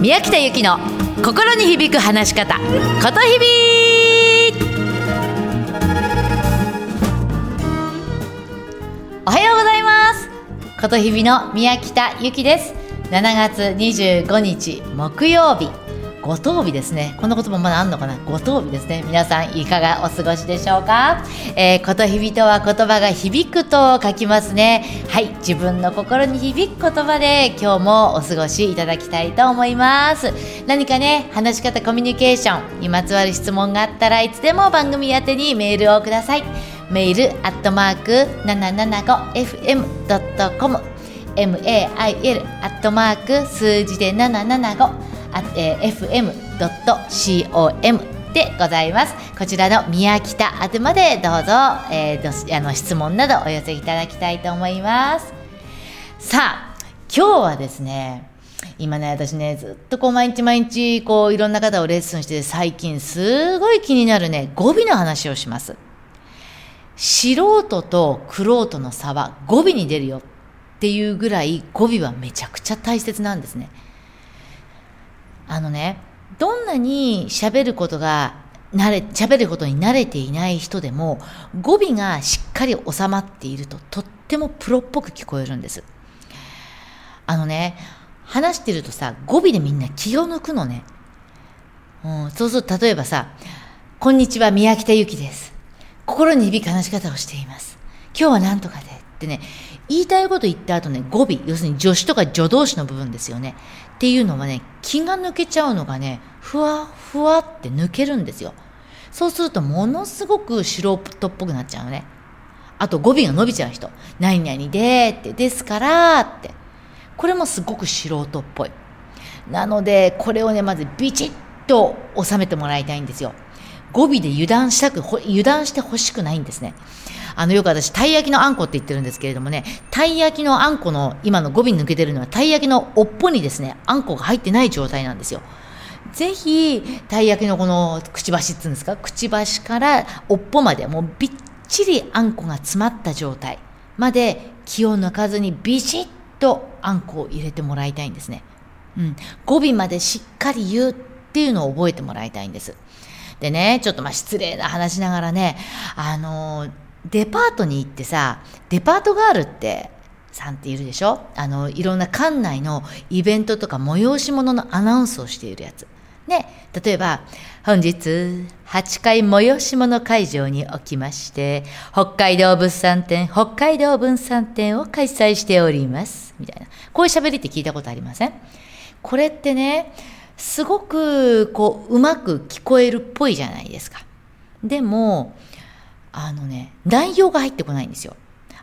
宮北由紀の心に響く話し方ことひびおはようございます。ことひびの宮北由紀です。7月25日木曜日。ご当日ですね。この言葉まだあんのかな？ご当日ですね。皆さんいかがお過ごしでしょうか？えー、ことひびとは言葉が響くと書きますね。はい。自分の心に響く言葉で今日もお過ごしいただきたいと思います。何かね、話し方コミュニケーションにまつわる質問があったらいつでも番組宛てにメールをください。メールアットマーク 775fm.com mail アットマーク数字で775えー、fm.com でございます。こちらの宮北宛までどうぞ、えー、あの質問などお寄せいただきたいと思います。さあ、今日はですね、今ね、私ね、ずっとこう毎日毎日こういろんな方をレッスンして最近すごい気になるね、語尾の話をします。素人と玄人の差は語尾に出るよっていうぐらい語尾はめちゃくちゃ大切なんですね。あのね、どんなに喋ることが慣れ、喋ることに慣れていない人でも、語尾がしっかり収まっていると、とってもプロっぽく聞こえるんです。あのね、話してるとさ、語尾でみんな気を抜くのね。うん、そうすると、例えばさ、こんにちは、宮北ゆきです。心に響く話し方をしています。今日は何とかで。ってね、言いたいこと言った後ね、語尾、要するに助詞とか助動詞の部分ですよね。っていうのはね、気が抜けちゃうのがね、ふわふわって抜けるんですよ。そうするとものすごく素人っぽくなっちゃうのね。あと語尾が伸びちゃう人。何々でって、ですからって。これもすごく素人っぽい。なので、これをね、まずビチッと収めてもらいたいんですよ。語尾で油断したく、油断してほしくないんですね。あの、よく私、たい焼きのあんこって言ってるんですけれどもね、たい焼きのあんこの、今の語尾に抜けてるのは、たい焼きの尾っぽにですね、あんこが入ってない状態なんですよ。ぜひ、たい焼きのこの、くちばしっていうんですか、くちばしから尾っぽまで、もうびっちりあんこが詰まった状態まで気を抜かずにビシッとあんこを入れてもらいたいんですね。うん。語尾までしっかり言うっていうのを覚えてもらいたいんです。でね、ちょっとまあ失礼な話ながらね、あのーデパートに行ってさ、デパートガールってさんっているでしょ？あの、いろんな館内のイベントとか催し物のアナウンスをしているやつ。ね、例えば、本日、8階催し物会場におきまして、北海道物産展、北海道分産展を開催しております。みたいな。こういう喋りって聞いたことありません？これってね、すごく、こう、うまく聞こえるっぽいじゃないですか。でも、あのね、内容が入ってこないんですよ。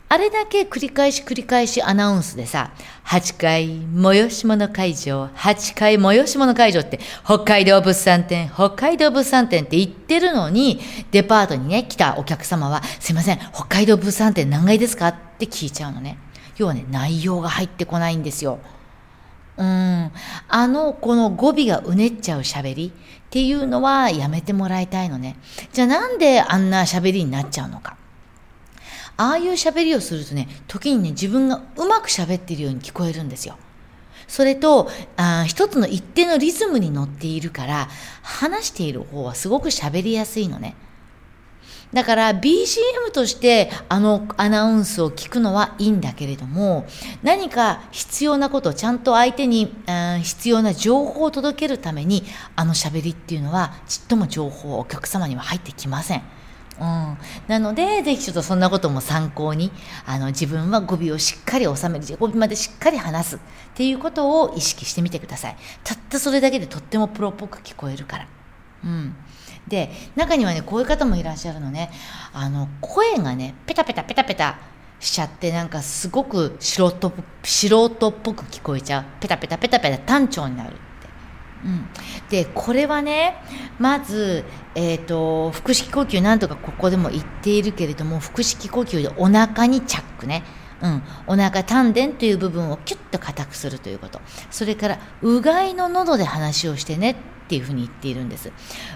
あれだけ繰り返し繰り返しアナウンスでさ、8回催し物会場、8回催し物会場って、北海道物産展、北海道物産展って言ってるのに、デパートにね、来たお客様は、すいません、北海道物産展何階ですかって聞いちゃうのね。要はね、内容が入ってこないんですよ。うん。あの、この語尾がうねっちゃう喋りっていうのはやめてもらいたいのね。じゃあなんであんな喋りになっちゃうのか。ああいう喋りをするとね、時にね、自分がうまく喋ってるように聞こえるんですよ。それと、あ一つの一定のリズムに乗っているから、話している方はすごく喋りやすいのね。だから BGM としてあのアナウンスを聞くのはいいんだけれども何か必要なことちゃんと相手に、うん、必要な情報を届けるためにあの喋りっていうのはちっとも情報お客様には入ってきません。うん、なので、ぜひちょっとそんなことも参考に、あの、自分は語尾をしっかり収める、語尾までしっかり話すっていうことを意識してみてください。たったそれだけでとってもプロっぽく聞こえるから。うん。で、中にはね、こういう方もいらっしゃるのね。あの、声がね、ペタペタペタペタしちゃって、なんかすごく素人素人っぽく聞こえちゃう。ペタペタペタペタ単調になるって。うん、で、これはね、まず、え、ー、と、腹式呼吸なんとかここでも言っているけれども、腹式呼吸でお腹にチャックね。うん、お腹丹田という部分をキュッと硬くするということそれからうがいの喉で話をしてねっていうふうに言っているんです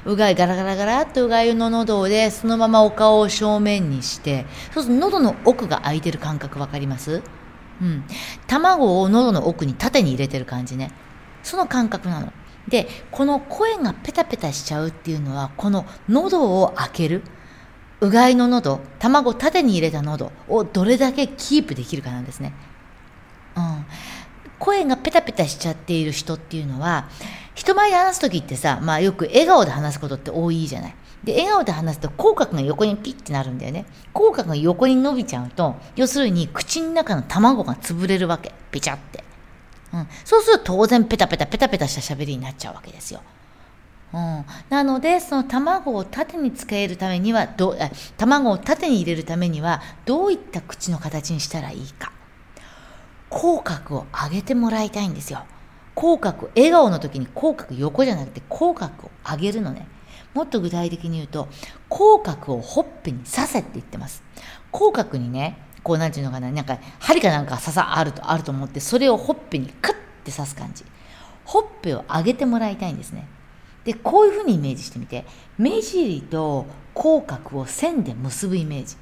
うがいガラガラガラっとうがいの喉でそのままお顔を正面にしてそうすると喉の奥が開いてる感覚わかります？うん卵を喉の奥に縦に入れてる感じねその感覚なの。で、この声がペタペタしちゃうっていうのは、この喉を開ける、うがいの喉、卵縦に入れた喉をどれだけキープできるかなんですね。声がペタペタしちゃっている人っていうのは、人前で話す時ってさ、まあよく笑顔で話すことって多いじゃない。で、笑顔で話すと口角が横にピッてなるんだよね。口角が横に伸びちゃうと、要するに口の中の卵が潰れるわけ。ペチャって。うん。そうすると当然ペタペタペタペタした喋りになっちゃうわけですよ。うん、なのでその卵を縦に使えるためにはど卵を縦に入れるためにはどういった口の形にしたらいいか口角を上げてもらいたいんですよ。口角笑顔の時に口角横じゃなくて口角を上げるのね。もっと具体的に言うと口角をほっぺに刺せって言ってます。口角にねこうなんていうのかななんか針かなんか刺さあるとあると思ってそれをほっぺにクッって刺す感じ。ほっぺを上げてもらいたいんですね。でこういうふうにイメージしてみて。目尻と口角を線で結ぶイメージ。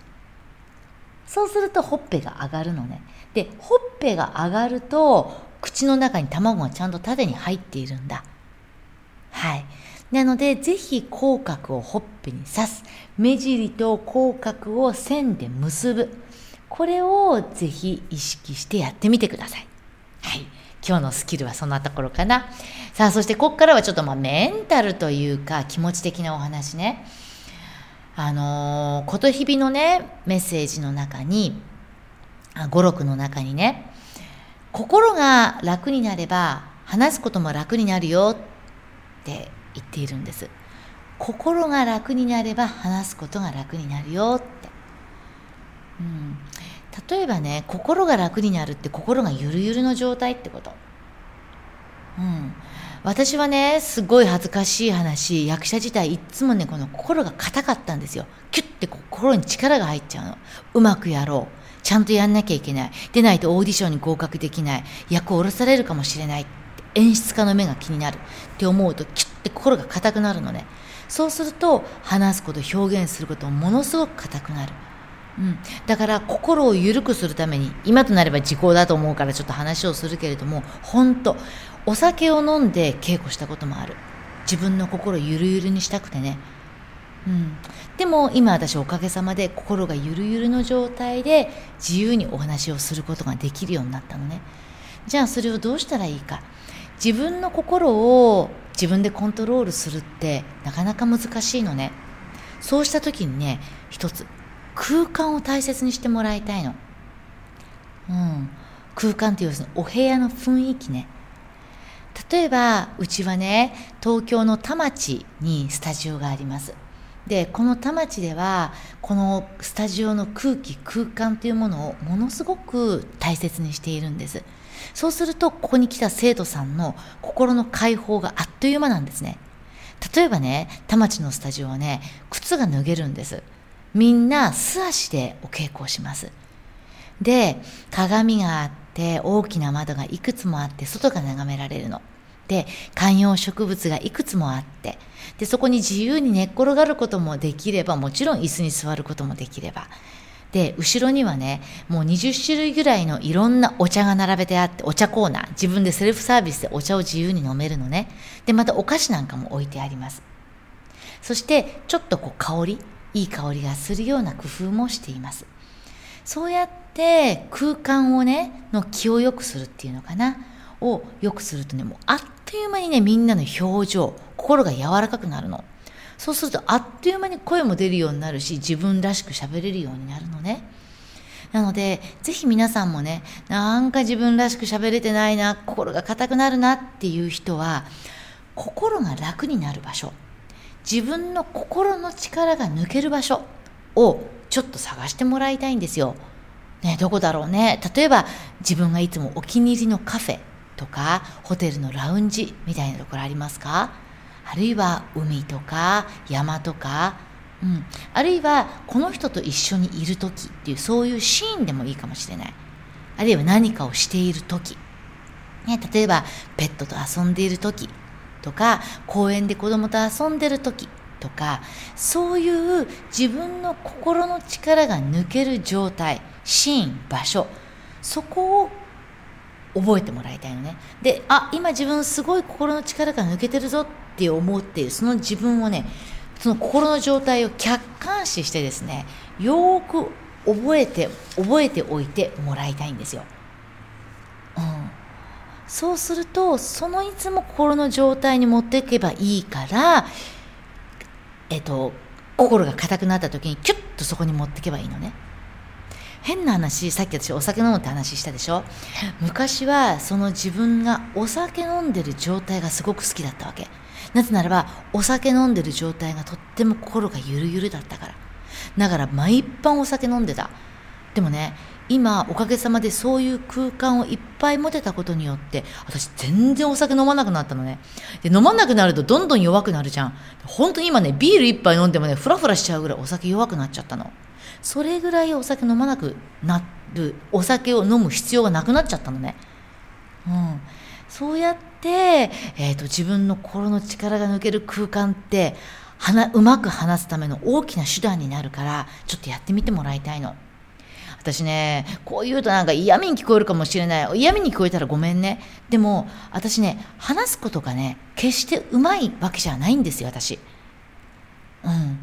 そうするとほっぺが上がるのね。でほっぺが上がると口の中に卵がちゃんと縦に入っているんだ。はい。なのでぜひ口角をほっぺに刺す。目尻と口角を線で結ぶ。これをぜひ意識してやってみてください。はい。今日のスキルはそんなところかな。さあ、そしてここからはちょっとまあメンタルというか気持ち的なお話ね。あのー、ことひびのね、メッセージの中に、語録の中にね、心が楽になれば話すことも楽になるよって言っているんです。心が楽になれば話すことが楽になるよって。うん、例えばね心が楽になるって心がゆるゆるの状態ってことうん私はねすごい恥ずかしい話役者自体いつもねこの心が硬かったんですよ。キュッて心に力が入っちゃうの。うまくやろう。ちゃんとやんなきゃいけない。でないとオーディションに合格できない。役を下ろされるかもしれない。演出家の目が気になる。って思うとキュッて心が硬くなるのね。そうすると話すこと表現することものすごく硬くなる。うん、だから心を緩くするために今となれば時効だと思うからちょっと話をするけれども本当お酒を飲んで稽古したこともある。自分の心ゆるゆるにしたくてね、うん、でも今私おかげさまで心がゆるゆるの状態で自由にお話をすることができるようになったのね。じゃあそれをどうしたらいいか。自分の心を自分でコントロールするってなかなか難しいのね。そうした時にね一つ空間を大切にしてもらいたいの。うん。空間っていうのお部屋の雰囲気ね。例えば、うちはね、東京の田町にスタジオがあります。で、この田町では、このスタジオの空気、空間というものをものすごく大切にしているんです。そうすると、ここに来た生徒さんの心の解放があっという間なんですね。例えばね、田町のスタジオはね、靴が脱げるんです。みんな素足でお稽古をします。で、鏡があって、大きな窓がいくつもあって、外が眺められるの。で、観葉植物がいくつもあって、で、そこに自由に寝っ転がることもできれば、もちろん椅子に座ることもできれば。で、後ろにはね、もう20種類ぐらいのいろんなお茶が並べてあって、お茶コーナー、自分でセルフサービスでお茶を自由に飲めるのね。で、またお菓子なんかも置いてあります。そして、ちょっとこう香り、いい香りがするような工夫もしています。そうやって空間をね、の気を良くするっていうのかな、を良くするとね、もうあっという間にね、みんなの表情、心が柔らかくなるの。そうするとあっという間に声も出るようになるし、自分らしく喋れるようになるのね。なので、ぜひ皆さんもね、なんか自分らしく喋れてないな、心が硬くなるなっていう人は、心が楽になる場所。自分の心の力が抜ける場所をちょっと探してもらいたいんですよ。ね、どこだろうね。例えば自分がいつもお気に入りのカフェとかホテルのラウンジみたいなところありますか？あるいは海とか山とか、うん、あるいはこの人と一緒にいる時っていうそういうシーンでもいいかもしれない。あるいは何かをしている時。ね、例えばペットと遊んでいる時とか公園で子供と遊んでる時とかそういう自分の心の力が抜ける状態シーン場所そこを覚えてもらいたいのねであ今自分すごい心の力が抜けてるぞって思っているその自分をねその心の状態を客観視してですねよーく覚えて覚えておいてもらいたいんですよ。うん、そうするとそのいつも心の状態に持っていけばいいからえっと心が硬くなった時にキュッとそこに持っていけばいいのね。変な話さっき私お酒飲むって話したでしょ？昔はその自分がお酒飲んでる状態がすごく好きだったわけ。なぜならばお酒飲んでる状態がとっても心がゆるゆるだったから。だから毎晩お酒飲んでた。でもね今おかげさまでそういう空間をいっぱい持てたことによって私全然お酒飲まなくなったのね。で飲まなくなるとどんどん弱くなるじゃん。本当に今ねビール一杯飲んでもねフラフラしちゃうぐらいお酒弱くなっちゃったの。それぐらいお酒飲まなくなるお酒を飲む必要がなくなっちゃったのね。うん。そうやって、えーと、自分の心の力が抜ける空間ってうまく話すための大きな手段になるからちょっとやってみてもらいたいの。私ねこう言うとなんか嫌味に聞こえるかもしれない。嫌味に聞こえたらごめんね。でも私ね話すことがね決してうまいわけじゃないんですよ私。うん。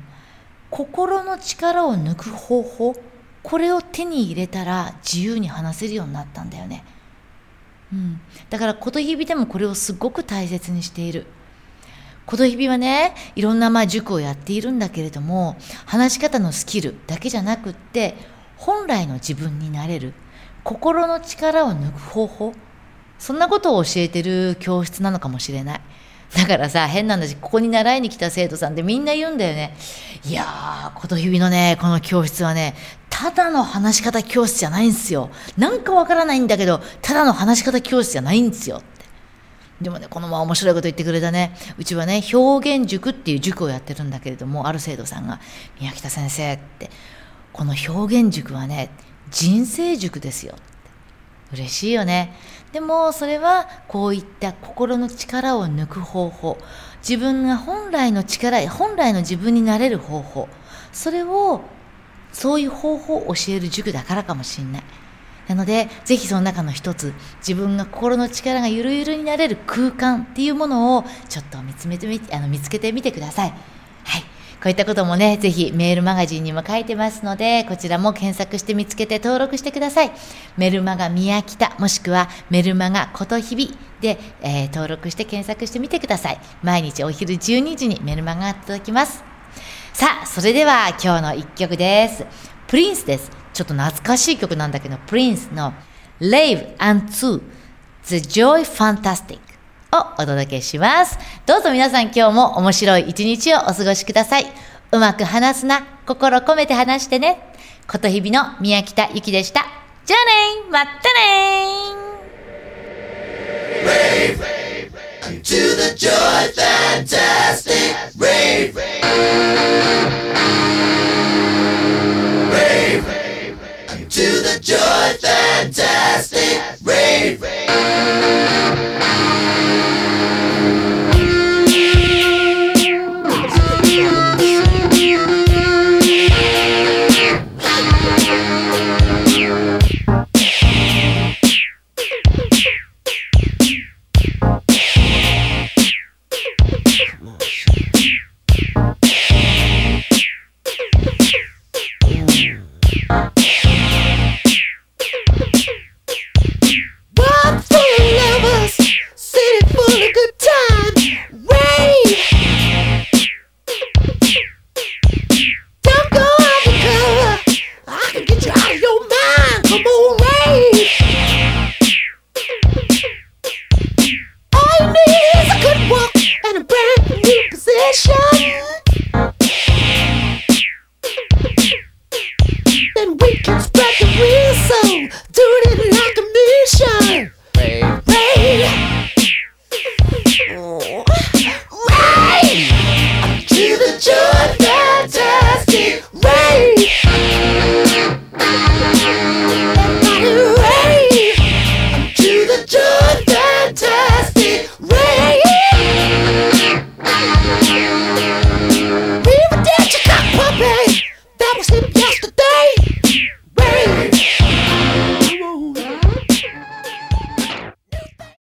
心の力を抜く方法これを手に入れたら自由に話せるようになったんだよね。うん、だから琴日々でもこれをすごく大切にしている。琴日々はね、いろんなまあ塾をやっているんだけれども、話し方のスキルだけじゃなくって、本来の自分になれる、心の力を抜く方法、そんなことを教えてる教室なのかもしれない。だからさ、変なんだし、ここに習いに来た生徒さんってみんな言うんだよね。いやー、琴日々のね、この教室はね、ただの話し方教室じゃないんですよ。なんかわからないんだけど、ただの話し方教室じゃないんですよ。でもね、このまま面白いこと言ってくれたね。うちはね、表現塾っていう塾をやってるんだけれども、ある生徒さんが、宮北先生って、この表現塾はね、人生塾ですよ。嬉しいよね。でもそれはこういった心の力を抜く方法自分が本来の力本来の自分になれる方法それをそういう方法を教える塾だからかもしれない。なので、ぜひその中の一つ、自分が心の力がゆるゆるになれる空間っていうものをちょっと見つめてみあの見つけてみてください。はい。こういったこともね、ぜひメールマガジンにも書いてますので、こちらも検索して見つけて登録してください。メルマガ宮北、もしくはメルマガこと日々で、えー、登録して検索してみてください。毎日お昼12時にメルマガが届きます。さあ、それでは今日の一曲です。プリンスです。ちょっと懐かしい曲なんだけど、プリンスの Live and to The Joy Fantastic をお届けします。どうぞ皆さん今日も面白い一日をお過ごしください。うまく話すな、心込めて話してね。ことひびの宮北ゆきでした。じゃあねまったね to the joy fantastic rave. Rave to the joy fantastic rave.